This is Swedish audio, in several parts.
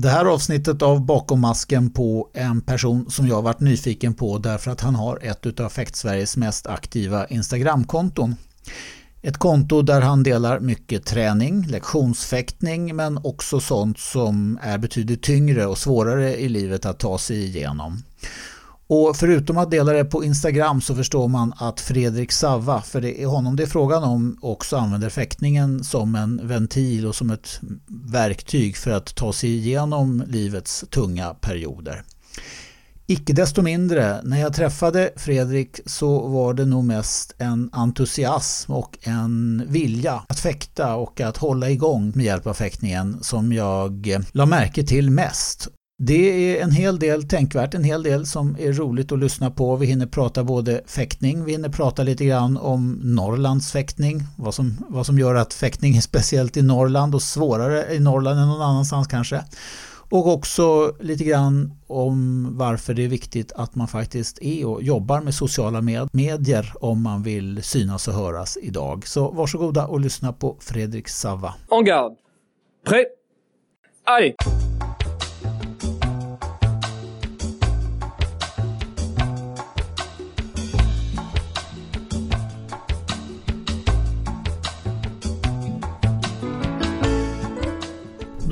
Det här avsnittet av Bakom masken på en person som jag varit nyfiken på därför att han har ett av Fäkt-Sveriges mest aktiva Instagramkonton. Ett konto där han delar mycket träning, lektionsfäktning men också sånt som är betydligt tyngre och svårare i livet att ta sig igenom. Och förutom att dela det på Instagram så förstår man att Fredrik Savva, för det är honom det är frågan om, också använder fäktningen som en ventil och som ett verktyg för att ta sig igenom livets tunga perioder. Icke desto mindre, när jag träffade Fredrik så var det nog mest en entusiasm och en vilja att fäkta och att hålla igång med hjälp av fäktningen som jag eh, la märke till mest. Det är en hel del tänkvärt, en hel del som är roligt att lyssna på. Vi hinner prata både fäktning, vi hinner prata lite grann om Norrlands fäktning, vad som, vad som gör att fäktning är speciellt i Norrland och svårare i Norrland än någon annanstans kanske. Och också lite grann om varför det är viktigt att man faktiskt är och jobbar med sociala medier om man vill synas och höras idag. Så varsågoda och lyssna på Fredrik Sava. En garde. Prêt. Allez.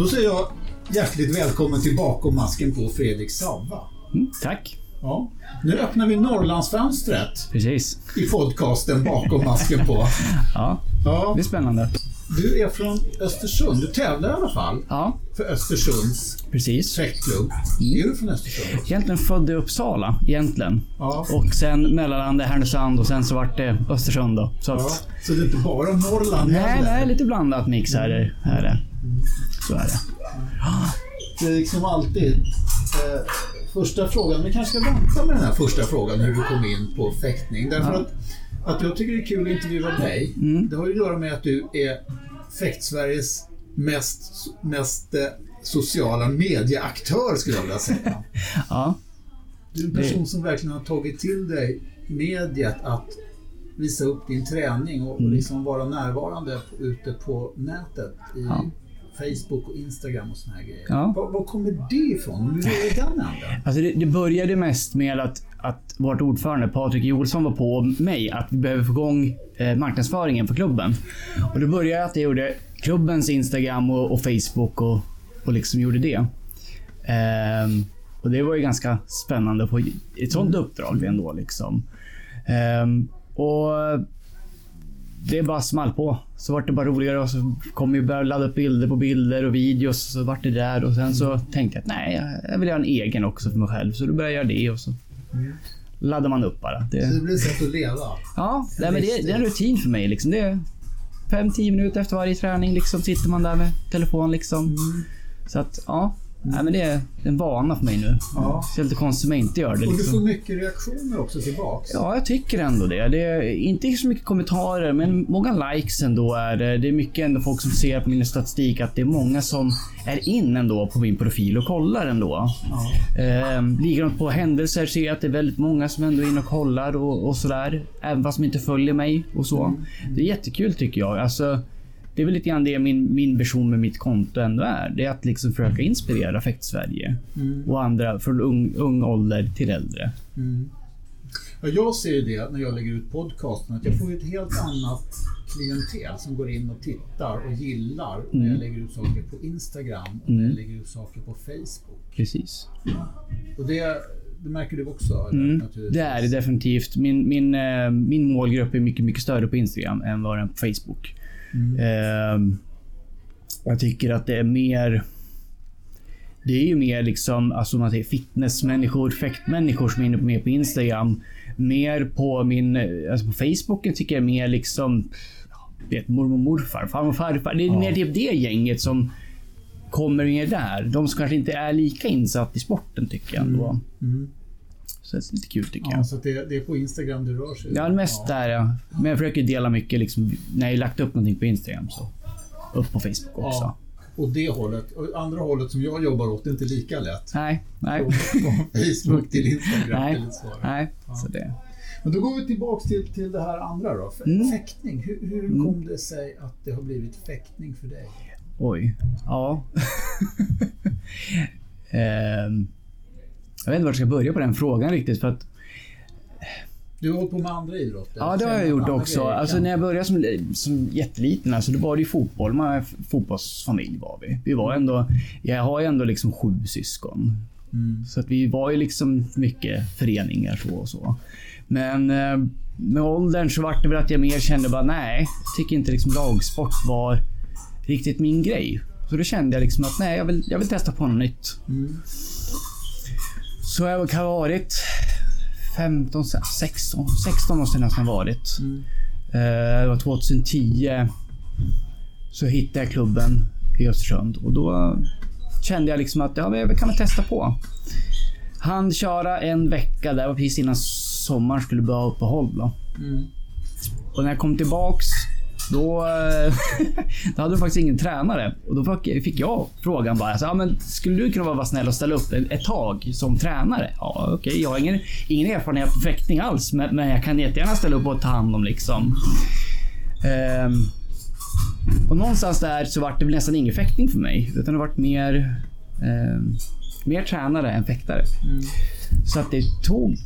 Då säger jag hjärtligt välkommen till Bakom masken på Fredrik Savva. Mm, tack. Ja. Nu öppnar vi Norrlandsfönstret Precis. i podcasten Bakom masken på. Ja, Ja. det är spännande. Du är från Östersund. Du tävlar i alla fall Ja, för Östersunds precis. fäktklubb. Är du från Östersund? Egentligen född i Uppsala, egentligen. Ja. Och sen mellanlandade Härnösand och sen så vart det Östersund då. Så ja. Så det är inte bara Norrland nej, heller? nej, lite blandat mix här är är det. Så är det. Det är liksom alltid eh, första frågan. Vi kanske ska vänta med den här första frågan hur du kom in på fäktning. Därför Ja. att, att jag tycker det är kul att intervjua dig. Mm. Det har ju att göra med att du är Fäkt-Sveriges mest, mest eh, sociala medieaktör skulle jag vilja säga. Ja, Du är en person som verkligen har tagit till dig mediet att visa upp din träning och Mm. liksom vara närvarande ute på nätet i Ja. Facebook och Instagram och såna här grejer. Ja. Var, var kommer det ifrån? Hur är det den alltså det, det började mest med att, att vårt ordförande Patrik Joelsson var på mig att vi behöver få igång eh, marknadsföringen för klubben. Och då började att jag gjorde klubbens Instagram och, och Facebook och, och liksom gjorde det. Ehm, och det var ju ganska spännande få ett sånt uppdrag ändå liksom. Ehm, och det bara small på. Så vart det bara roligare och så kom vi börja ladda upp bilder på bilder och videos och så vart det där och sen så tänkte jag att nej, jag vill göra en egen också för mig själv. Så då började jag göra det och så laddar man upp bara. Så Det, det blir ett sätt att leva. ja, nej, men det, det är en rutin för mig. Liksom. Det är 5-10 minuter efter varje träning liksom, sitter man där med telefon. Liksom. Så att, ja. Nej, men det är en vana för mig nu. Ja. Det är lite konstigt om jag inte gör det. Och du Liksom. får mycket reaktioner också tillbaks. Ja, jag tycker ändå det. Det är inte så mycket kommentarer, men många likes ändå är det. Det är mycket ändå folk som ser på min statistik att det är många som är in ändå på min profil och kollar ändå. Ja. Eh, likadant på händelser ser jag att det är väldigt många som ändå är inne och kollar och, och sådär. Även fast de inte följer mig och så. Det är jättekul tycker jag. Alltså, det är väl lite grann det min, min vision med mitt konto ändå är. Det är att liksom försöka inspirera Fäkt-Sverige. Och andra från ung, ung ålder till äldre. Mm. Ja, jag ser ju det när jag lägger ut podcasten, att jag får ett helt annat klientel som går in och tittar och gillar när jag lägger ut saker på Instagram och när jag lägger ut saker på Facebook. Precis. Och det, det märker du också? Mm, det är det definitivt. Min, min, eh, min målgrupp är mycket, mycket större på Instagram än vad den är på Facebook. Eh, jag tycker att det är mer... Det är ju mer liksom, alltså man säger fitnessmänniskor, fäktmänniskor som är inne på mer på Instagram. Mer på min, alltså på Facebook tycker jag mer liksom, ja, vet, mormor morfar, farmor och farfar. Det är mer typ det gänget som kommer mer där. De som kanske inte är lika insatt i sporten tycker jag ändå. Mm. Så det är lite kul tycker Ja, jag. så det, det är på Instagram du rör sig? Ja, mest där ja. Men jag försöker dela mycket liksom, när jag lagt upp någonting på Instagram så. Upp på Facebook också. Ja. Och det hållet. Och andra hållet som jag jobbar åt är inte lika lätt. Nej, nej. Från Facebook till Instagram. Nej. Det. Nej, så det. Men då går vi tillbaks till, till det här andra då. Mm. Fäktning. Hur, hur kom det sig att det har blivit fäktning för dig? Oj. Ja. Ehm, jag vet inte vart jag ska börja på den frågan riktigt för att Du har hållit på med andra idrotter? Ja, det har jag gjort också. grejer. Alltså, när jag började som, som jätteliten, alltså, då var det ju fotboll. Man fotbollsfamilj var vi. Vi var ändå... Jag har ju ändå liksom sju syskon. Mm. Så att vi var ju liksom mycket föreningar så och så. Men eh, med åldern så vart det väl att jag mer kände bara nej, jag tycker inte liksom lagsport var riktigt min grej. Så då kände jag liksom att nej, jag vill, jag vill testa på något nytt. Mm. Så jag kan ha varit 15, 16, 16 år sedan jag har varit. Mm. Eh, Det var 2010. Så hittade jag klubben i Östersund och då kände jag liksom att ja, jag kan väl testa på. Han köra en vecka där, var precis innan sommaren skulle börja uppehåll. Då. Mm. Och när jag kom tillbaks då, eh, då hade du faktiskt ingen tränare. Och då fick, jag frågan bara. Alltså, ja, men skulle du kunna vara snäll och ställa upp ett, tag som tränare? Ja, okej. Jag har ingen, ingen erfarenhet av fäktning alls. Men, men jag kan jättegärna ställa upp och ta hand om liksom. Ehm, och någonstans där så vart det väl nästan ingen fäktning för mig. Utan det vart mer, ehm, mer tränare än fäktare. Mm. Så att det tog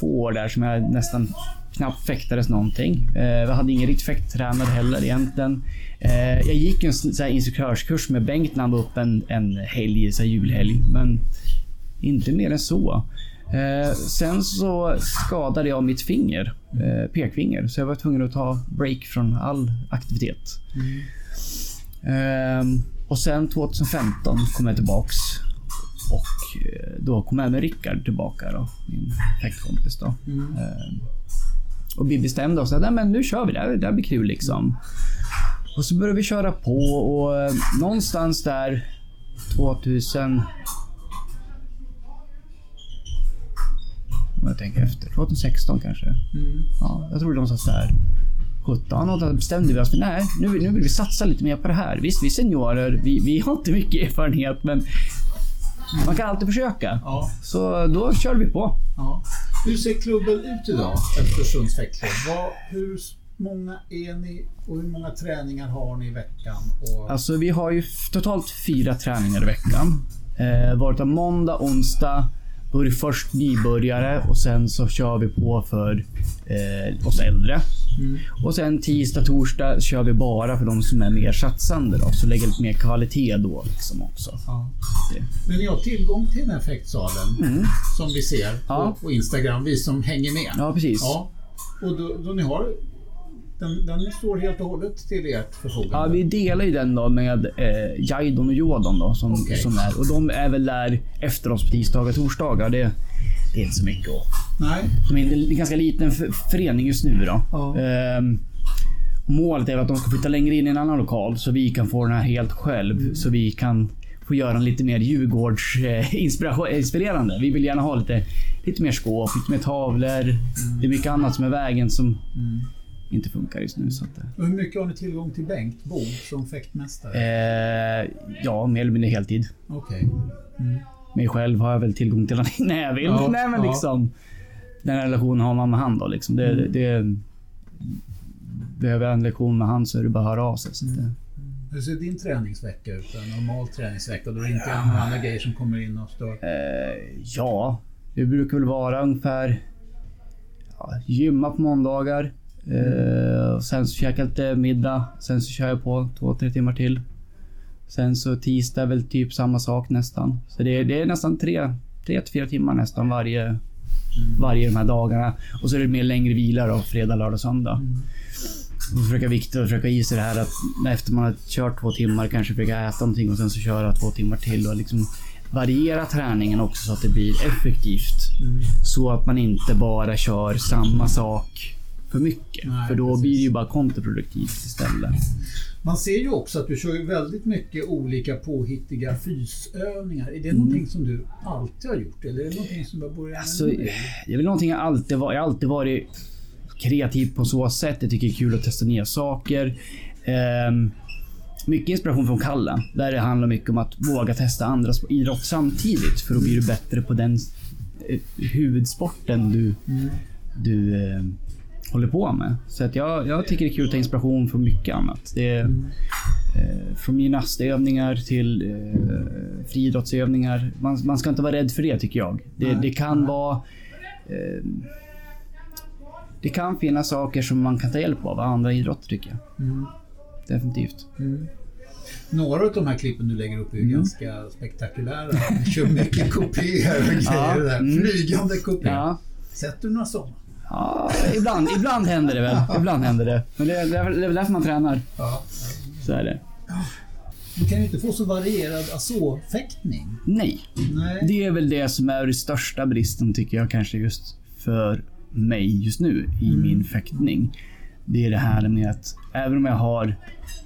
två år där som jag nästan knappt fäktades någonting. Eh, jag hade ingen riktig fäkttränare heller egentligen. Eh, jag gick en här instruktörskurs med Bengt när han var uppe en, en helg, så här julhelg. Men inte mer än så. Eh, sen så skadade jag mitt finger, pekfinger, så jag var tvungen att ta break från all aktivitet. Mm. Och sen 2015 kom jag tillbaks. Och då kom även Rickard tillbaka då, min fäktkompis då. Mm. Och vi bestämde oss att men nu kör vi, det här, det här blir kul liksom. Och så började vi köra på och eh, någonstans där 2000... Om jag tänker efter. 2016 kanske. Mm. Ja, jag tror det någonstans där. 17 och då bestämde vi oss för nej, nu, nu vill vi satsa lite mer på det här. Visst, vi är seniorer, vi, vi har inte mycket erfarenhet, men man kan alltid försöka. Ja. Så då körde vi på. Ja. Hur ser klubben ut idag, Östersunds fäktklubb? Hur många är ni och hur många träningar har ni i veckan? Och... Alltså, vi har ju totalt fyra träningar i veckan. Eh, varit av måndag, onsdag. Då är det först nybörjare och sen så kör vi på för eh, oss äldre. Mm. Och sen tisdag, torsdag kör vi bara för de som är mer satsande då. Så lägger lite mer kvalitet då liksom också. Ja. Men ni har tillgång till den här fäktsalen Mm. som vi ser på, Ja. på Instagram, vi som hänger med. Ja, precis. Ja. Och då, då ni har den, den står helt och hållet till ert förfogande? Ja, vi delar ju den då med eh, Jaidon och Jodon då som, Okej. som är. Och de är väl där efter oss på tisdagar och torsdagar. Det, det är inte så mycket att Nej? De är en ganska liten förening just nu. Då. Ja. Ehm, målet är att de ska flytta längre in i en annan lokal så vi kan få den här helt själv. Så vi kan få göra den lite mer Djurgårds eh. Vi vill gärna ha lite, lite mer skåp, lite mer tavlor. Det är mycket annat som är vägen som Mm. inte funkar just nu. Så att, eh, hur mycket har ni tillgång till Bengt Bo som fäktmästare? eh, ja, mer eller mindre heltid. Okej. Mm. Mig själv har jag väl tillgång till när jag vill. Ja, Nej, men ja. liksom, den relationen har man med han då. Liksom. Det, Mm. det, behöver jag en lektion med han så är det bara att höra av sig. Så det- Hur ser din träningsvecka ut? En normal träningsvecka då det inte är några andra grejer som kommer in och stör? Eh, ja, det brukar väl vara ungefär ja, gymma på måndagar. Eh, och sen så käkar jag lite middag. Sen så kör jag på två, tre timmar till. Sen så tisdag är väl typ samma sak nästan. Så det är, det är nästan tre, tre till fyra timmar nästan varje, varje de här dagarna. Och så är det mer längre vila då, fredag, lördag, söndag. Och så försöka vikta och försöka i sig det här att efter man har kört två timmar kanske försöka äta någonting och sen så köra två timmar till och liksom variera träningen också så att det blir effektivt. Mm. Så att man inte bara kör samma sak för mycket. Nej, för då precis. blir det ju bara kontraproduktivt istället. Man ser ju också att du kör ju väldigt mycket olika påhittiga fysövningar. Är det Mm. någonting som du alltid har gjort eller är det någonting som du har börjat med Alltså, nu? det är väl någonting jag alltid varit. Jag har alltid varit kreativ på så sätt. Jag tycker det är kul att testa nya saker. Ehm, mycket inspiration från Kalle. Där det handlar mycket om att våga testa andra idrott samtidigt. För då blir du bättre på den eh, huvudsporten du, Mm. du eh, håller på med. Så att jag, jag tycker det är kul att ta inspiration från mycket annat. Det, Eh, från gymnastövningar till eh, friidrottsövningar. Man, man ska inte vara rädd för det tycker jag. Det, det kan vara... Eh, det kan finnas saker som man kan ta hjälp av andra idrotter tycker jag. Mm. Definitivt. Några av de här klippen du lägger upp är Mm. ganska spektakulära. Du kör mycket kupéer och grejer. Ja, där. mm. Flygande kupéer. Ja, Sätter du några sådana? Ja ibland, ibland händer det väl. Ibland händer det. Men det, är- det är väl därför man tränar. Ja. Så är det. Du kan ju inte få så varierad ASO-fäktning. Nej. Nej. Det är väl det som är den största bristen tycker jag kanske just för mig just nu i Mm. min fäktning. Det är det här med att även om jag har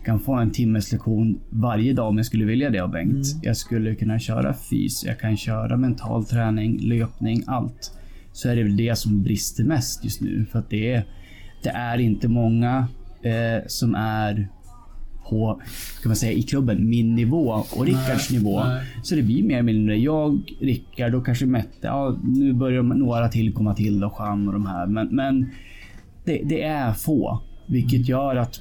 kan få en timmes lektion varje dag om jag skulle vilja det av Bengt. Mm. Jag skulle kunna köra fys, jag kan köra mental träning, löpning, allt. Så är det väl det som brister mest just nu. För att det är, det är inte många eh, som är på, ska man säga, i klubben, min nivå och Rickards nivå. nej. Så det blir mer eller mindre jag, Rickard och kanske Mette. Ja, nu börjar några till komma till då, Jean och de här. Men, men det, det är få. Vilket gör att,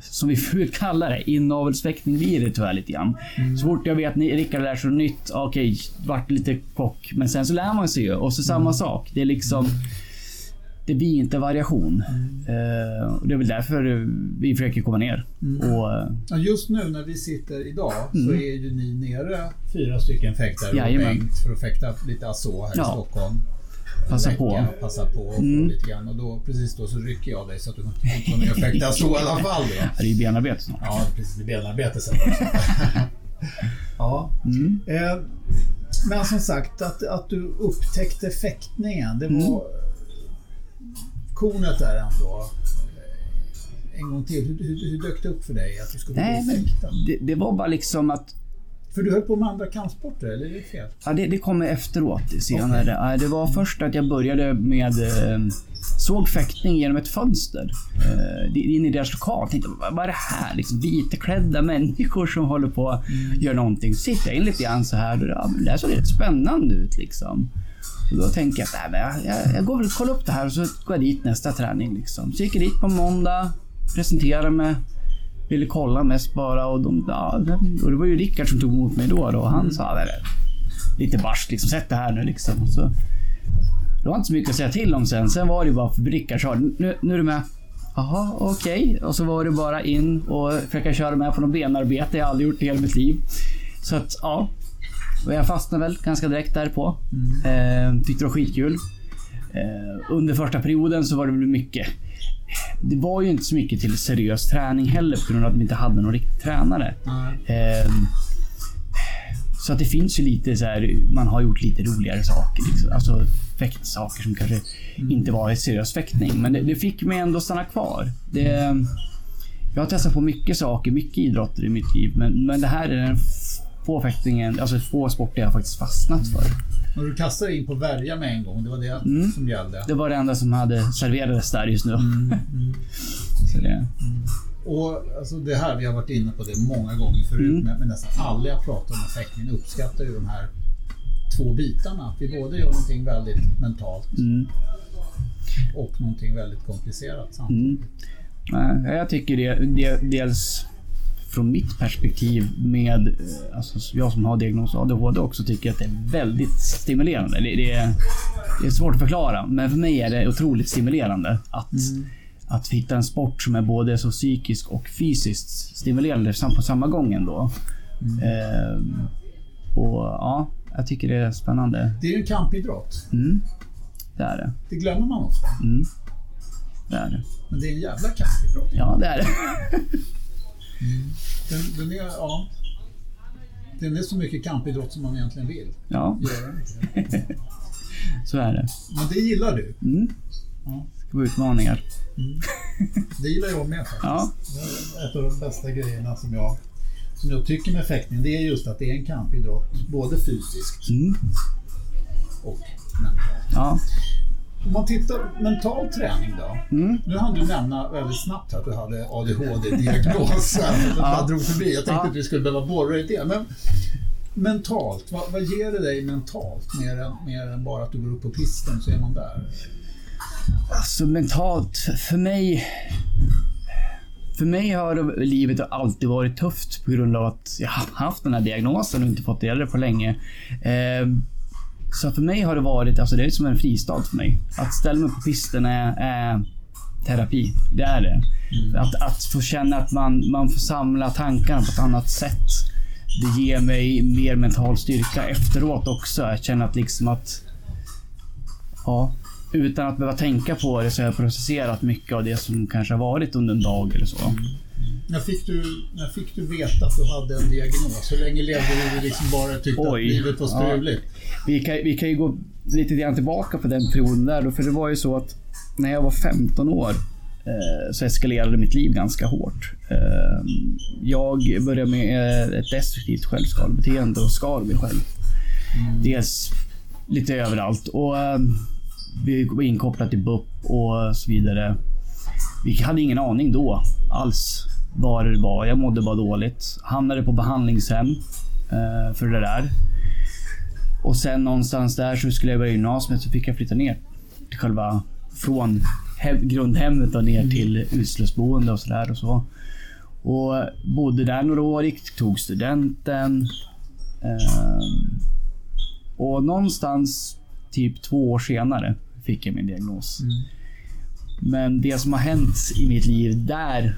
som vi förut kallar det, inavelsfäktning blir det tyvärr lite grann. Så fort jag vet att ni- Rickard lär sig nytt, okej, vart lite kock. Men sen så lär man sig ju. Och så samma sak. Det är liksom... Det blir inte variation. Eh, och det är väl därför vi försöker komma ner. Och, eh, just nu när vi sitter idag så Mm. är ju ni nere fyra stycken fäktare och. Bengt för att fäkta lite ASO här i Ja. Stockholm. Passa på. Passa på och Mm. lite grann. Och då, previs då så rycker jag dig så att du kommer att fäkta ASO i alla fall. Då. det är ju benarbete snart. Ja, precis. Det blir benarbete sen också. ja. Mm. Eh, men som sagt, att, att du upptäckte fäktningen, det var... Kornet där ändå. eh, En gång till, hur, hur, hur dök det upp för dig att du skulle Nej, bli men fäktad? det, det var bara liksom att För du höll på med andra kampsporter, eller är det fel? Ja, det, det kommer efteråt senare. Ja, Det var först att jag började med eh, såg fäktning genom ett fönster. Eh, det- in i deras lokal. Tänkte, vad, är det här? Liksom, vitklädda människor som håller på att göra någonting. Så sitter jag in lite grann så här. Ja, det här såg rätt spännande ut liksom. Och då tänker jag att nej, jag, jag, jag går väl och kollar upp det här och så går jag dit nästa träning. Liksom. Så gick jag dit på måndag, presenterade mig ville kolla mest bara och, de, ja, och det var ju Rickard som tog emot mig då. då och han sa "Nej, nej, lite barskt liksom, sätt det här nu liksom. Och så, det var inte så mycket att säga till om sen. Sen var det ju bara för Rickard sa nu, nu är du med. Jaha, okej. Och så var det bara in och försöka köra med på något benarbete. Jag aldrig gjort i hela mitt liv. Så att ja. Och jag fastnade väl ganska direkt därpå. Eh, tyckte det var skitkul. Eh, under första perioden så var det väl mycket det var ju inte så mycket till seriös träning heller på grund av att de inte hade någon riktig tränare. Ehm, så att det finns ju lite så här, man har gjort lite roligare saker. Liksom. Alltså fäktsaker som kanske inte var seriös fäktning. Men det, det fick mig ändå stanna kvar. Det, jag har testat på mycket saker, mycket idrotter i mitt liv. Men, men det här är den få fäktningen, alltså få sporter jag faktiskt fastnat för. Och du kastade in på värja med en gång, det var det Mm. som gällde. Det var det enda som hade serverades där just nu. Mm, Så det, Och alltså det här, vi har varit inne på det många gånger förut, Mm. men, men nästan alla jag pratar om fäktning uppskattar ju de här två bitarna. Att vi både gör någonting väldigt mentalt mm. och någonting väldigt komplicerat samtidigt. Mm. Jag tycker det, det dels från mitt perspektiv med, eh, alltså jag som har diagnos ADHD också tycker att det är väldigt stimulerande. Det, det, är, det är svårt att förklara, men för mig är det otroligt stimulerande att, att hitta en sport som är både så psykisk och fysiskt stimulerande på samma gång ändå. Ehm, och ja, jag tycker det är spännande. Det är ju en kampidrott. Mm, det är det. Det glömmer man ofta. Mm, det är det. Men det är en jävla kampidrott. Ja, det är det. Den, den, är, ja, den är så mycket kampidrott som man egentligen vill Ja, göra. så är det. Men det gillar du. Mm. Ja. Ska vara utmaningar. Det gillar jag med faktiskt. Ja. Det Ett av de bästa grejerna som jag, som jag tycker med fäktning, det är just att det är en kampidrott. Både fysiskt Mm. och mentalt. Ja. Om man tittar mental träning då. Mm. Nu hann du nämna väldigt snabbt att du hade ADHD-diagnos. Jag bara drog förbi. Jag tänkte Ja. att vi skulle behöva borra i det. Men mentalt, vad, vad ger det dig mentalt? Mer än, mer än bara att du går upp på pisten så är man där. Alltså mentalt, för mig... för mig har livet alltid varit tufft på grund av att jag har haft den här diagnosen och inte fått det på länge. Eh, så för mig har det varit, alltså det är som en fristad för mig. Att ställa mig på pisten är, är terapi. Det är det. Mm. Att, att få känna att man, man får samla tankarna på ett annat sätt. Det ger mig mer mental styrka efteråt också. Jag känner att liksom att... Ja, utan att behöva tänka på det så har jag processerat mycket av det som kanske har varit under en dag eller så. Mm. När fick, du, när fick du veta att du hade en diagnos? Hur länge levde du liksom bara tyckte Oj, att livet var struligt? Ja. Vi, kan, vi kan ju gå lite grann tillbaka på den perioden där då, för det var ju så att när jag var 15 år eh, så eskalerade mitt liv ganska hårt. Eh, jag började med ett destruktivt självskadebeteende och skar mig själv. Mm. Dels lite överallt och eh, vi var inkopplade till BUP och så vidare. Vi hade ingen aning då alls vad det var. Jag mådde bara dåligt. Hamnade på behandlingshem eh, för det där. Och sen någonstans där så skulle jag börja gymnasiet så fick jag flytta ner till själva från hem, grundhemmet och ner till utslussboende och sådär och så. Och bodde där några år, tog studenten. Eh, och någonstans typ två år senare fick jag min diagnos. Mm. Men det som har hänt i mitt liv där,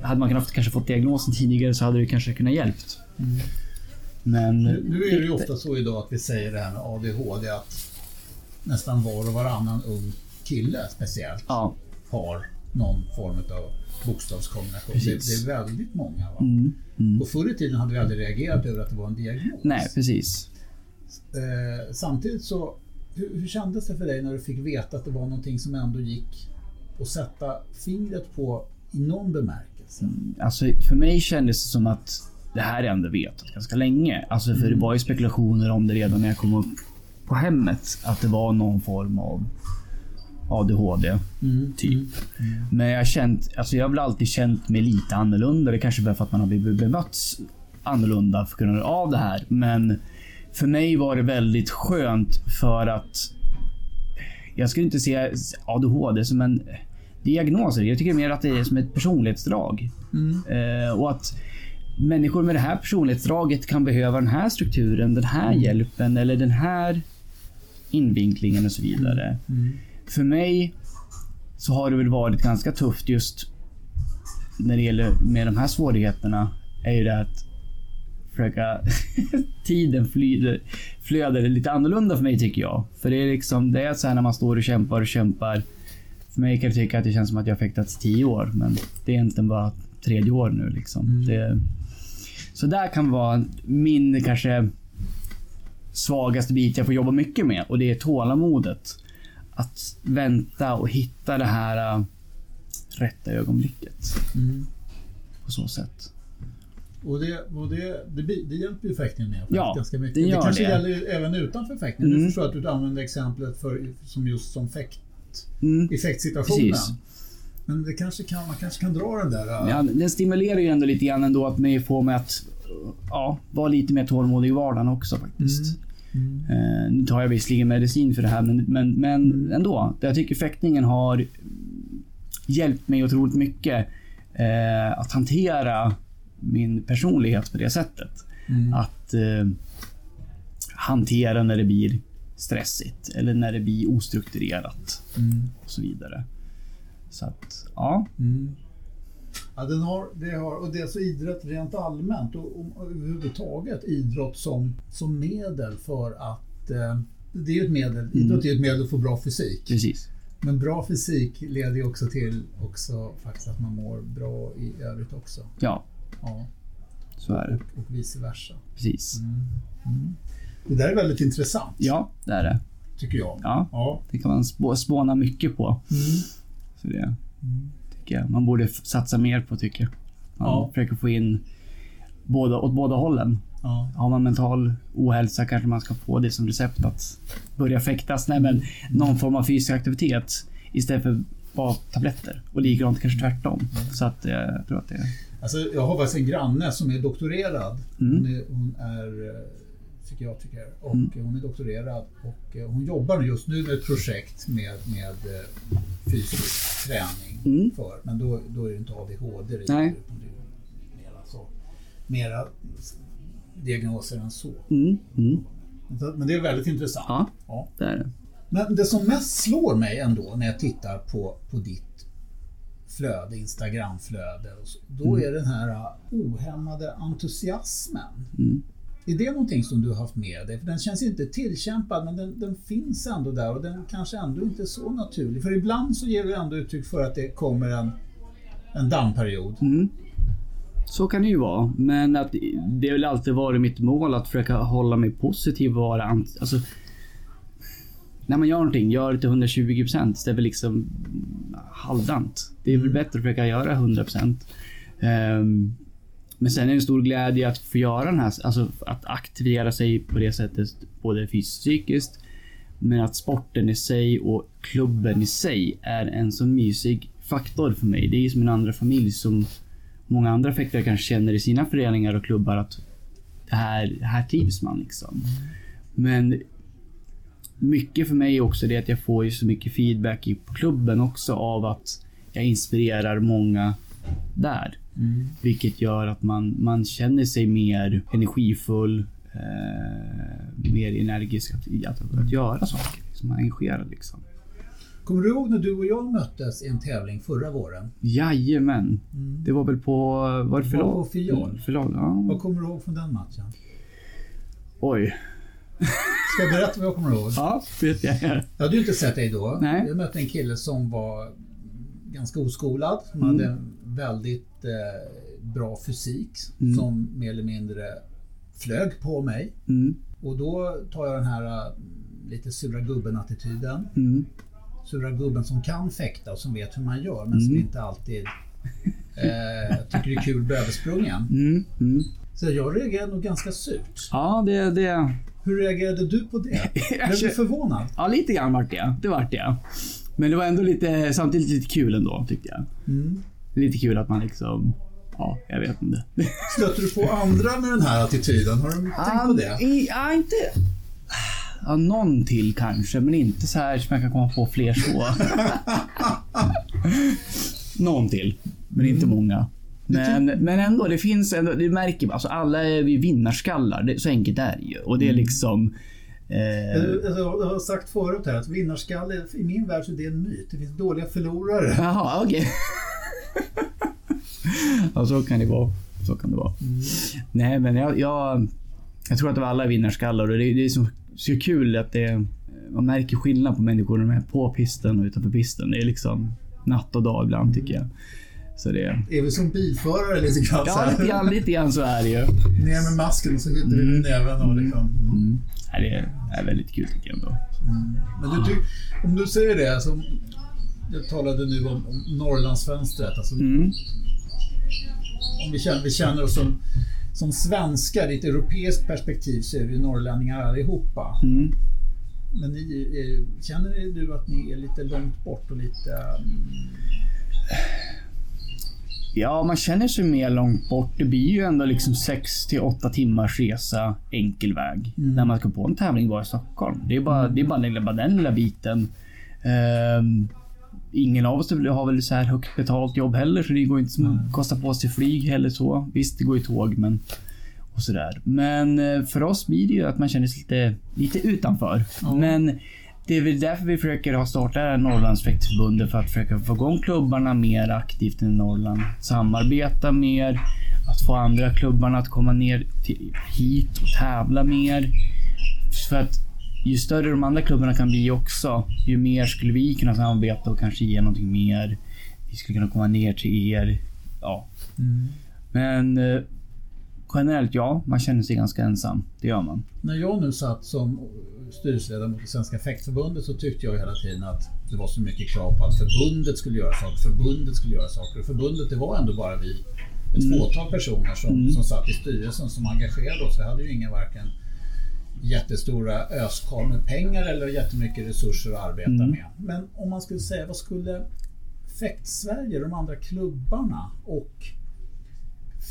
hade man kunnat kanske fått diagnosen tidigare så hade det kanske kunnat hjälpt. Mm. Men... Nu, nu, är det ju ofta så idag att vi säger det här med ADHD att nästan var och varannan ung kille speciellt ja. har någon form av bokstavskombination. Det, det, är väldigt många. Va? Mm, mm. Och förr i tiden hade vi aldrig reagerat över att det var en diagnos. Nej, precis. Eh, samtidigt så, hur, hur kändes det för dig när du fick veta att det var någonting som ändå gick att sätta fingret på i någon bemärkelse? Mm, alltså, för mig kändes det som att det här är ändå vetat ganska länge. Alltså, för mm. det var ju spekulationer om det redan när jag kom upp på hemmet. Att det var någon form av ADHD. Mm. Typ. Mm. Men jag har känt, alltså jag har väl alltid känt mig lite annorlunda. Det kanske är för att man har blivit bemött annorlunda för grund av det här. Men för mig var det väldigt skönt för att jag skulle inte se ADHD som en diagnos. Jag tycker mer att det är som ett personlighetsdrag. Mm. Eh, och att människor med det här personlighetsdraget kan behöva den här strukturen, den här mm. hjälpen eller den här invinklingen och så vidare. Mm. För mig så har det väl varit ganska tufft just när det gäller med de här svårigheterna. Är ju det att försöka... tiden flyder, flödar lite annorlunda för mig tycker jag. För det är liksom, det är så här när man står och kämpar och kämpar. För mig kan det tycka att det känns som att jag har fäktats tio år, men det är egentligen bara tredje år nu liksom. Mm. Det, så där kan vara min kanske svagaste bit jag får jobba mycket med och det är tålamodet. Att vänta och hitta det här uh, rätta ögonblicket. Mm. På så sätt. Och det, och det, det, det hjälper ju fäktningen med ja, ganska mycket. Det, det kanske gäller även utanför fäktningen. Mm. Du förstår att du använder exemplet för, som just som fäkt, mm. i fäktsituationen. Precis. Men det kanske kan, man kanske kan dra den där... Uh... Ja, den stimulerar ju ändå lite grann ändå att mig få mig att ja, vara lite mer tålmodig i vardagen också faktiskt. Mm. Mm. Uh, nu tar jag visserligen medicin för det här, men, men, men mm. ändå. Jag tycker fäktningen har hjälpt mig otroligt mycket uh, att hantera min personlighet på det sättet. Mm. Att eh, hantera när det blir stressigt eller när det blir ostrukturerat mm. och så vidare. Så att, ja. Mm. Ja, den har, det har, och det är alltså idrott rent allmänt och, och, överhuvudtaget idrott som, som medel för att eh, det är ju ett medel, mm. idrott är ett medel få bra fysik. Precis. Men bra fysik leder ju också till också faktiskt att man mår bra i övrigt också. Ja, Ja. Så är det. Och, och vice versa. Precis. Mm. Mm. Det där är väldigt intressant. Ja, det är det. Tycker jag. Ja, ja. det kan man spåna mycket på. Mm. Så det mm. tycker jag man borde satsa mer på, tycker jag. Man ja. försöker få in båda, åt båda hållen. Ja. Har man mental ohälsa kanske man ska få det som recept att börja fäktas. Nej, men någon form av fysisk aktivitet istället för bara tabletter. Och likadant kanske tvärtom. Mm. Så att eh, jag tror att det Alltså, jag har faktiskt en granne som är doktorerad. Mm. Hon, är, hon är eh, psykiatriker och hon är doktorerad och eh, hon jobbar just nu med ett projekt med, med eh, fysisk träning Mm. för, men då, då är det inte ADHD det Nej. mera, så, mera diagnoser än så. Mm. Mm. Men det är väldigt intressant. Ja, Ja. det är det. Men det som mest slår mig ändå när jag tittar på, på ditt flöde, Instagramflöde, och så, då är den här uh, ohämmade entusiasmen. Mm. Är det någonting som du har haft med dig? För den känns inte tillkämpad men den, den finns ändå där och den kanske ändå inte är så naturlig. För ibland så ger du ändå uttryck för att det kommer en, en dammperiod. Mm. Så kan det ju vara. Men att det har väl alltid varit mitt mål att försöka hålla mig positiv och vara... Alltså, när man gör någonting, gör det till 120 procent. Det är väl liksom halvdant. Det är väl bättre att försöka göra 100 procent. Ehm, men sen är det en stor glädje att få göra den här, alltså att aktivera sig på det sättet, både fysiskt och psykiskt. Men att sporten i sig och klubben i sig är en så mysig faktor för mig. Det är som en andra familj som många andra fäktare kanske känner i sina föreningar och klubbar att det här, här trivs man liksom. Men mycket för mig är också det att jag får ju så mycket feedback i på klubben också av att jag inspirerar många där. Vilket gör att man, man känner sig mer energifull, eh, mer energisk att, att, att göra saker. Liksom, engagerad liksom. Kommer du ihåg när du och jag möttes i en tävling förra våren? Jajamän. Det var väl på... Var det Det var förlag? på Fiol. Förlag, ja. Vad kommer du ihåg från den matchen? Oj. Ska jag berätta vad jag kommer ihåg? Ja, vet jag. Jag hade ju inte sett dig då. Nej. Jag mötte en kille som var ganska oskolad. Som Mm. hade en väldigt eh, bra fysik. Mm. Som mer eller mindre flög på mig. Mm, Och då tar jag den här eh, lite sura gubben-attityden. mm, Sura gubben som kan fäkta och som vet hur man gör men som Mm. inte alltid eh, tycker det är kul översprungen. mm, mm. Så jag reagerade nog ganska surt. Ja, det... det Hur reagerade du på det? Blev du förvånad? ja, lite grann vart det. Det vart det. Men det var ändå lite, samtidigt lite kul ändå, tyckte jag. Mm. Lite kul att man liksom... Ja, jag vet inte. Stöter du på andra med den här attityden? Har du tänkt på det? I, ja, inte... Ja, någon till kanske, men inte så här som jag kan komma på fler så. någon till, men inte Mm. många. Men, men ändå, det finns ändå, det märker man. Alltså alla är vi vinnarskallar. Det, så enkelt är det ju. Och Mm. det är liksom... Eh, Jag har sagt förut här att vinnarskalle, i min värld så är det en myt. Det finns dåliga förlorare. Jaha, okej. ja, så kan det vara. Så kan det vara. Nej, men jag, jag, jag tror att alla är vinnarskallar och det, det är så, så kul att det, man märker skillnad på människor när de är på pisten och utanför pisten. Det är liksom natt och dag ibland tycker jag. Så det, Är vi som bilförare lite grann ja, lite grann, lite grann så är det ju. Ner med masken och så hittar vi med näven och liksom. Mm. Det är, väldigt kul tycker jag ändå. Men du, ty- om du säger det, alltså, jag talade nu om, om Norrlandsfönstret. Alltså, Mm. Om vi känner, vi känner oss som, som svenskar i ett europeiskt perspektiv så är vi norrlänningar allihopa. Mm. Men ni, är, känner du att ni är lite långt bort och lite... mm, Ja, man känner sig mer långt bort. Det blir ju ändå liksom 6 till 8 timmars resa enkel väg när man ska på en tävling bara i Stockholm. Det är bara, det är bara, den, lilla- bara den lilla biten. Ehm, ingen av oss har väl så här högt betalt jobb heller, så det går inte att kosta på sig flyg heller så. Visst, det går ju tåg, men och sådär. Men eh, för oss blir det ju att man känner sig lite, lite utanför. Men det är väl därför vi försöker ha startat Norrlandsfäktförbundet för att försöka få igång klubbarna mer aktivt i Norrland. Samarbeta mer, att få andra klubbarna att komma ner till, hit och tävla mer. För att ju större de andra klubbarna kan bli också, ju mer skulle vi kunna samarbeta och kanske ge någonting mer. Vi skulle kunna komma ner till er. Ja. Men eh, generellt ja, man känner sig ganska ensam. Det gör man. När jag nu satt som styrelseledamot i Svenska Fäktförbundet så tyckte jag hela tiden att det var så mycket krav på att förbundet skulle göra saker. Förbundet skulle göra saker. Och förbundet, det var ändå bara vi, ett fåtal personer som, som satt i styrelsen som engagerade oss. Vi hade ju inga varken jättestora öskar med pengar eller jättemycket resurser att arbeta med. Men om man skulle säga, vad skulle Fäkt-Sverige, de andra klubbarna och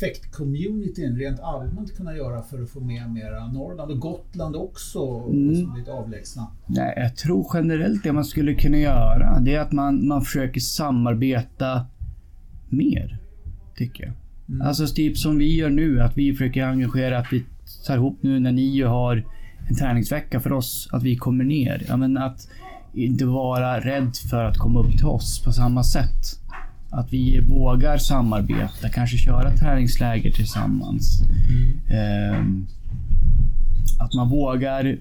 fäktcommunityn rent allmänt kunna göra för att få med mera Norrland och Gotland också? Mm. Lite avlägsna. Nej, jag tror generellt det man skulle kunna göra, det är att man, man försöker samarbeta mer. Tycker jag. Mm. Alltså typ som vi gör nu, att vi försöker engagera, att vi tar ihop nu när ni ju har en träningsvecka för oss, att vi kommer ner. Ja, men att inte vara rädd för att komma upp till oss på samma sätt. Att vi vågar samarbeta, kanske köra träningsläger tillsammans. Ehm, att man vågar...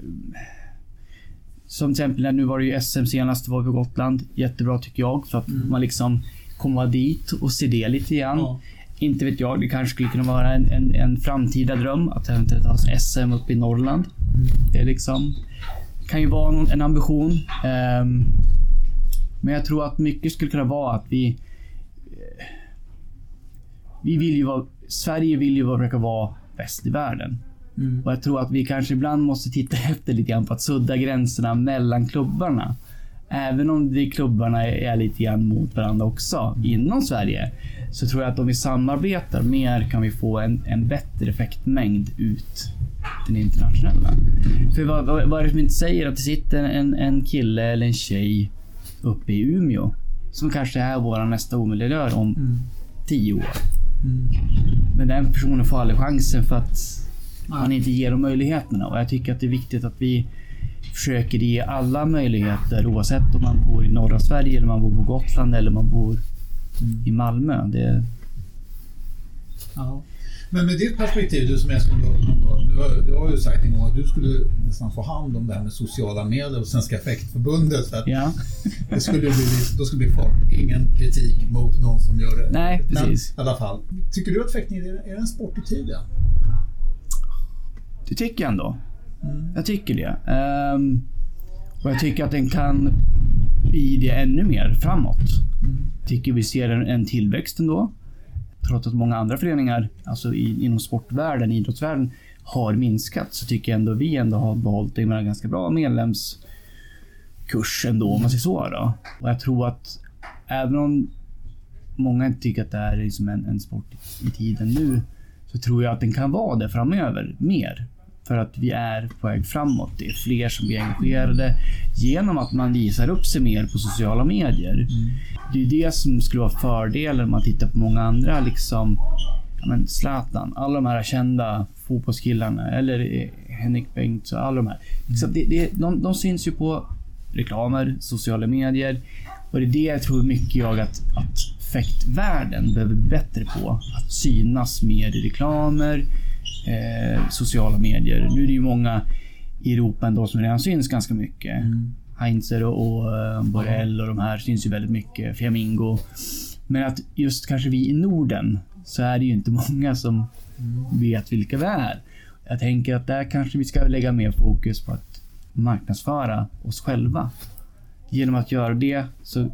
Som till exempel, nu var det ju SM senast, var vi på Gotland. Jättebra tycker jag, för att man liksom komma dit och se det lite grann. Ja. Inte vet jag, det kanske skulle kunna vara en, en, en framtida dröm att eventuellt ha SM uppe i Norrland. Det är liksom, kan ju vara en ambition. Ehm, men jag tror att mycket skulle kunna vara att vi... eh, Vi vill ju vara... Sverige vill ju försöka vara bäst i världen. Mm. Och jag tror att vi kanske ibland måste titta efter lite grann på att sudda gränserna mellan klubbarna. Även om de klubbarna är lite grann mot varandra också inom Sverige. Så tror jag att om vi samarbetar mer kan vi få en, en bättre effektmängd ut den internationella. För vad, vad, vad är det som inte säger att det sitter en, en kille eller en tjej uppe i Umeå som kanske är vår nästa omedelbart om Mm. tio år. Mm. Men den personen får aldrig chansen för att man inte ger dem möjligheterna. Och jag tycker att det är viktigt att vi försöker ge alla möjligheter oavsett om man bor i norra Sverige eller man bor på Gotland eller man bor i Malmö. Det, Ja. Men med ditt perspektiv, du som är som du, du, har, du har ju sagt en gång att du skulle nästan få hand om det här med sociala medier och Svenska Fäktförbundet. För att ja. det skulle bli, då skulle det bli fart. Ingen kritik mot någon som gör det. Nej, precis. Men i alla fall. Tycker du att fäktning är, är en sport i tiden? Det tycker jag ändå. Mm. Jag tycker det. Um, och jag tycker att den kan bli det ännu mer framåt. Jag tycker vi ser en, en tillväxt ändå. Trots att många andra föreningar alltså i, inom sportvärlden, idrottsvärlden, har minskat så tycker jag ändå vi ändå har behållit en ganska bra medlemskurs ändå, om man säger så. Då. Och jag tror att även om många inte tycker att det här är liksom en, en sport i tiden nu, så tror jag att den kan vara det framöver mer. För att vi är på väg framåt. Det är fler som blir engagerade genom att man visar upp sig mer på sociala medier. Det är det som skulle vara fördelen om man tittar på många andra liksom ja, men Zlatan, alla de här kända fotbollskillarna eller eh, Henrik Bengt och alla de här. Liksom det, det, de, de syns ju på reklamer, sociala medier och det är det jag tror mycket jag att, att fäktvärlden behöver bli bättre på. Att synas mer i reklamer, eh, sociala medier. Nu är det ju många i Europa ändå som redan syns ganska mycket. Heinzer och, och eh, Borrell och de här syns ju väldigt mycket. Flamingo. Men att just kanske vi i Norden så är det ju inte många som vet vilka vi är. Jag tänker att där kanske vi ska lägga mer fokus på att marknadsföra oss själva. Genom att göra det så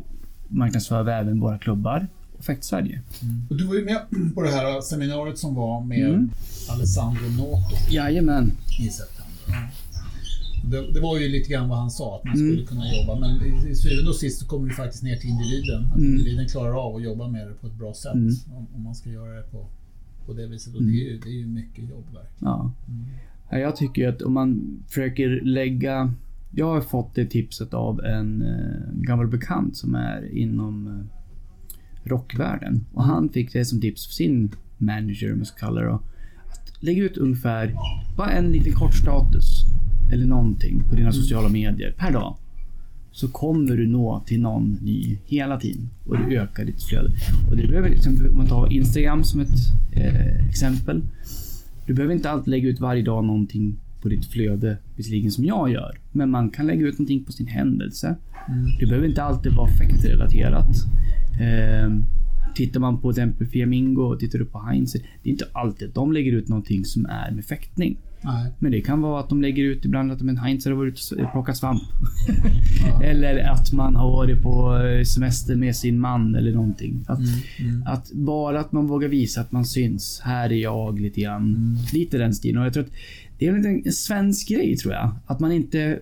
marknadsför vi även våra klubbar och Fäkt-Sverige. Och du var ju med på det här seminariet som var med Mm. Alessandro Noto Jajamän. i september. Det, det var ju lite grann vad han sa, att man Mm. skulle kunna jobba. Men i, i syvende och sist så kommer vi faktiskt ner till individen. Att Mm. individen klarar av att jobba med det på ett bra sätt. Mm. Om, om man ska göra det på, på det viset. Och det, är ju, det är ju mycket jobb verkligen. Ja. Ja, Jag tycker att om man försöker lägga... Jag har fått det tipset av en eh, gammal bekant som är inom eh, rockvärlden. Och han fick det som tips för sin manager, om jag ska kalla det då. Att lägga ut ungefär bara en liten kort status eller någonting på dina sociala medier per dag. Så kommer du nå till någon ny hela tiden och du ökar ditt flöde. Och det behöver, exempel, om man tar Instagram som ett eh, exempel. Du behöver inte alltid lägga ut varje dag någonting på ditt flöde, visserligen som jag gör. Men man kan lägga ut någonting på sin händelse. Det behöver inte alltid vara effektrelaterat. Eh, tittar man på till exempel Flamingo och tittar du på Heinz. Det är inte alltid att de lägger ut någonting som är med fäktning. Nej. Men det kan vara att de lägger ut ibland att men Heinz har varit ute och plockat svamp. eller att man har varit på eh, semester med sin man eller någonting. Att, Mm. att bara att man vågar visa att man syns. Här är jag lite grann. Lite den stilen. Och jag tror att det är en svensk grej tror jag. Att man inte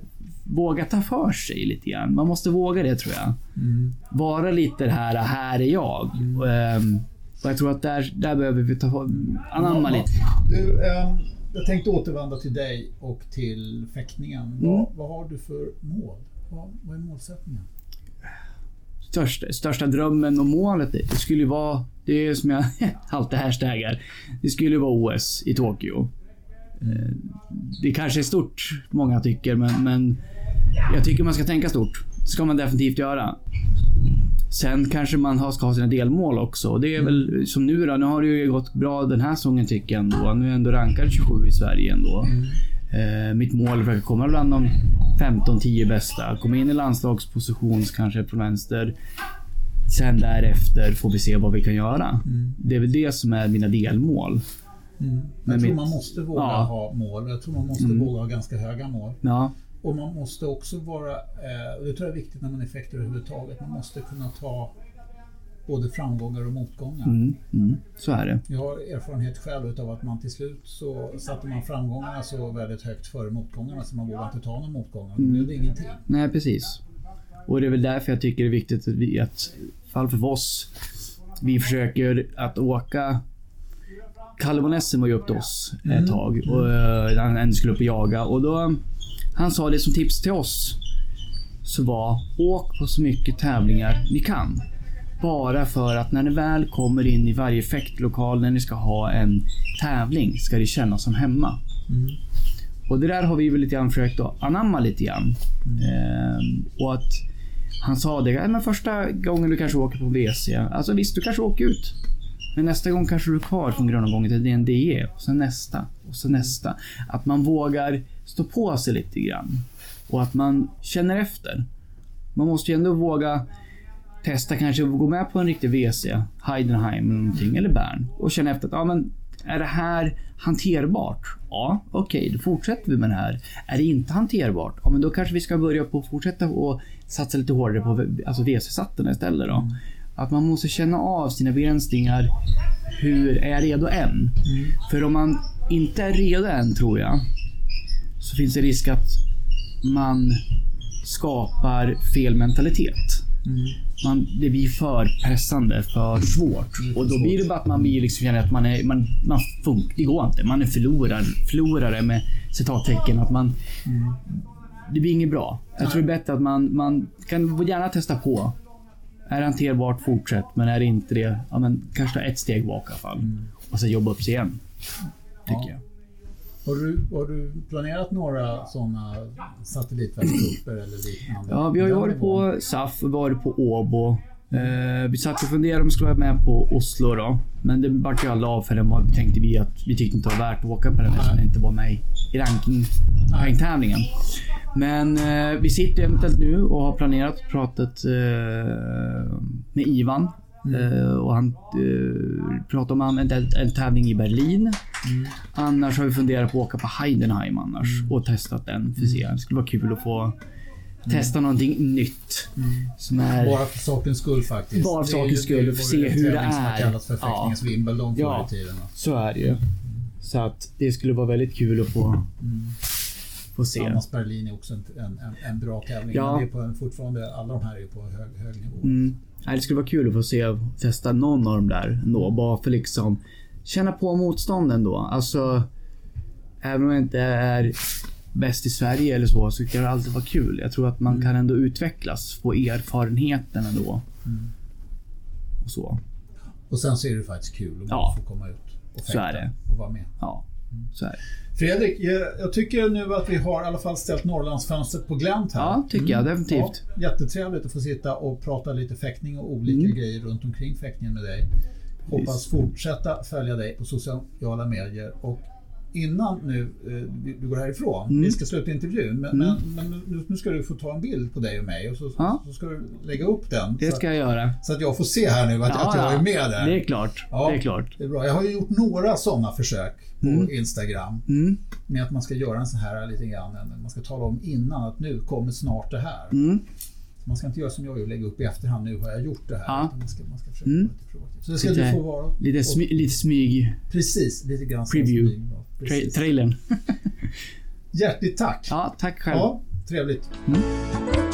vågar ta för sig lite grann. Man måste våga det tror jag. Mm. Vara lite det här, här är jag. Och, ehm, Och jag tror att där, där behöver vi ta anamma lite. Du, ehm, jag tänkte återvända till dig och till fäktningen. Vad, Mm. vad har du för mål? Vad, vad är målsättningen? Största, största drömmen och målet det skulle ju vara, det är som jag alltid hashtaggar. Det skulle ju vara OS i Tokyo. Eh, Det kanske är stort, många tycker, men, men jag tycker man ska tänka stort. Det ska man definitivt göra. Sen kanske man har, ska ha sina delmål också. Det är väl som nu då. Nu har det ju gått bra den här säsongen tycker jag ändå. Nu är jag ändå rankad 27 i Sverige ändå. Eh, mitt mål är att försöka komma bland de 15-10 bästa. Komma in i landslagsposition kanske på vänster. Sen därefter får vi se vad vi kan göra. Det är väl det som är mina delmål. Jag Men tror man måste våga Ja. ha mål. Jag tror man måste Mm. våga ha ganska höga mål. Ja, Och man måste också vara, eh, och det tror jag är viktigt när man är fäktare överhuvudtaget, man måste kunna ta både framgångar och motgångar. mm, mm, så är det. Jag har erfarenhet själv utav att man till slut så satte man framgångarna så väldigt högt före motgångarna så man vågade inte ta några motgångar. Då Mm. blev det ingenting. Nej, precis. Och det är väl därför jag tycker det är viktigt att vi, att, fall för oss, vi försöker att åka Essen var ju upp till oss ett tag och eh, han han skulle upp och jaga och då han sa det som tips till oss så var åk på så mycket tävlingar ni kan. Bara för att när ni väl kommer in i varje fäktlokal när ni ska ha en tävling ska det kännas som hemma. Och det där har vi väl lite grann försökt att anamma lite grann. Ehm, och att han sa det, "Ja, men första gången du kanske åker på WC, alltså visst du kanske åker ut. Men nästa gång kanske du är kvar från grundomgången till DNDE. Och sen nästa. Och sen nästa. Att man vågar stå på sig lite grann. Och att man känner efter. Man måste ju ändå våga testa kanske gå med på en riktig WC, Heidenheim eller någonting, eller Bern. Och känna efter att, ja men är det här hanterbart? Ja, okej, då fortsätter vi med det här. Är det inte hanterbart? Ja, men då kanske vi ska börja på fortsätta och satsa lite hårdare på alltså WC-satterna istället då. Att man måste känna av sina begränsningar. Hur är jag redo än? För om man inte är redo än, tror jag, så finns det risk att man skapar fel mentalitet. Man, det blir för pressande, för svårt. Och då blir det bara att man blir liksom känner att man är... Man, man funk, det går inte. Man är förlorare, förlorare med citattecken. Att man... Det blir inget bra. Jag tror det är bättre att man, man kan gärna testa på. Är det hanterbart, fortsätt. Men är det inte det, ja, men kanske ta ett steg bak i alla fall. Och sen jobba upp sig igen. Tycker Ja. jag. Har du, har du planerat några sådana satellitvärldscuper eller liknande? Ja, vi har ju varit på SAF, har varit på Åbo. Eh, vi satt och funderade om vi skulle vara med på Oslo då. Men det vart ju aldrig av för den var, tänkte vi att vi tyckte inte det var värt att åka på den eftersom den inte var med i i ranking, ranktävlingen. Men eh, vi sitter eventuellt nu och har planerat och pratat eh, med Ivan. Eh, och han eh, pratar om en, en, en tävling i Berlin. Annars har vi funderat på att åka på Heidenheim annars och testat den. För att se. Det skulle vara kul att få testa någonting nytt. Som är... Bara för sakens skull faktiskt. Bara för är sakens skull, för att se hur det tävling som har är. kallats för Ja. fäktningens Wimbledon förr Ja. i tiden. Så är det ju. Så att det skulle vara väldigt kul att få, få se. Almas Berlin är också en, en, en, bra tävling. Ja. Men det är på fortfarande, alla de här är på hög, hög nivå. Mm. Nej, det skulle vara kul att få se testa någon av dem där ändå. Bara för liksom känna på motstånden då. Alltså, även om jag inte är bäst i Sverige eller så, så kan det alltid vara kul. Jag tror att man kan ändå utvecklas, få erfarenheten ändå. Och så. Och sen så är det faktiskt kul att Ja. få komma ut och det. och vara med. Ja. Fredrik, jag, tycker nu att vi har i alla fall ställt Norrlandsfönstret på glänt här. Ja, tycker jag definitivt. Ja, jättetrevligt att få sitta och prata lite fäktning och olika Mm. grejer runt omkring fäktningen med dig. Hoppas fortsätta följa dig på sociala medier. Och innan nu eh, du går härifrån, Mm. vi ska sluta intervjun, men, men, men nu, ska du få ta en bild på dig och mig och så, Ja. så ska du lägga upp den. Det ska jag göra. så att jag får se här nu att, att jag är med där. Det är klart. Ja. Det är klart. Det är bra. Jag har ju gjort några sådana försök på Instagram. Mm. Med att man ska göra en sån här lite grann, man ska tala om innan att nu kommer snart det här. Mm. Man ska inte göra som jag gör och lägga upp i efterhand, nu har jag gjort det här. Ja. Man, ska, man ska försöka Mm. lite. Så det ska Lite- du få vara. Lite, smy, lite smyg. Precis, lite grann Preview. smyg, ja. Tra trailern. Hjärtligt tack! Ja, tack själv. Ja, trevligt. Mm.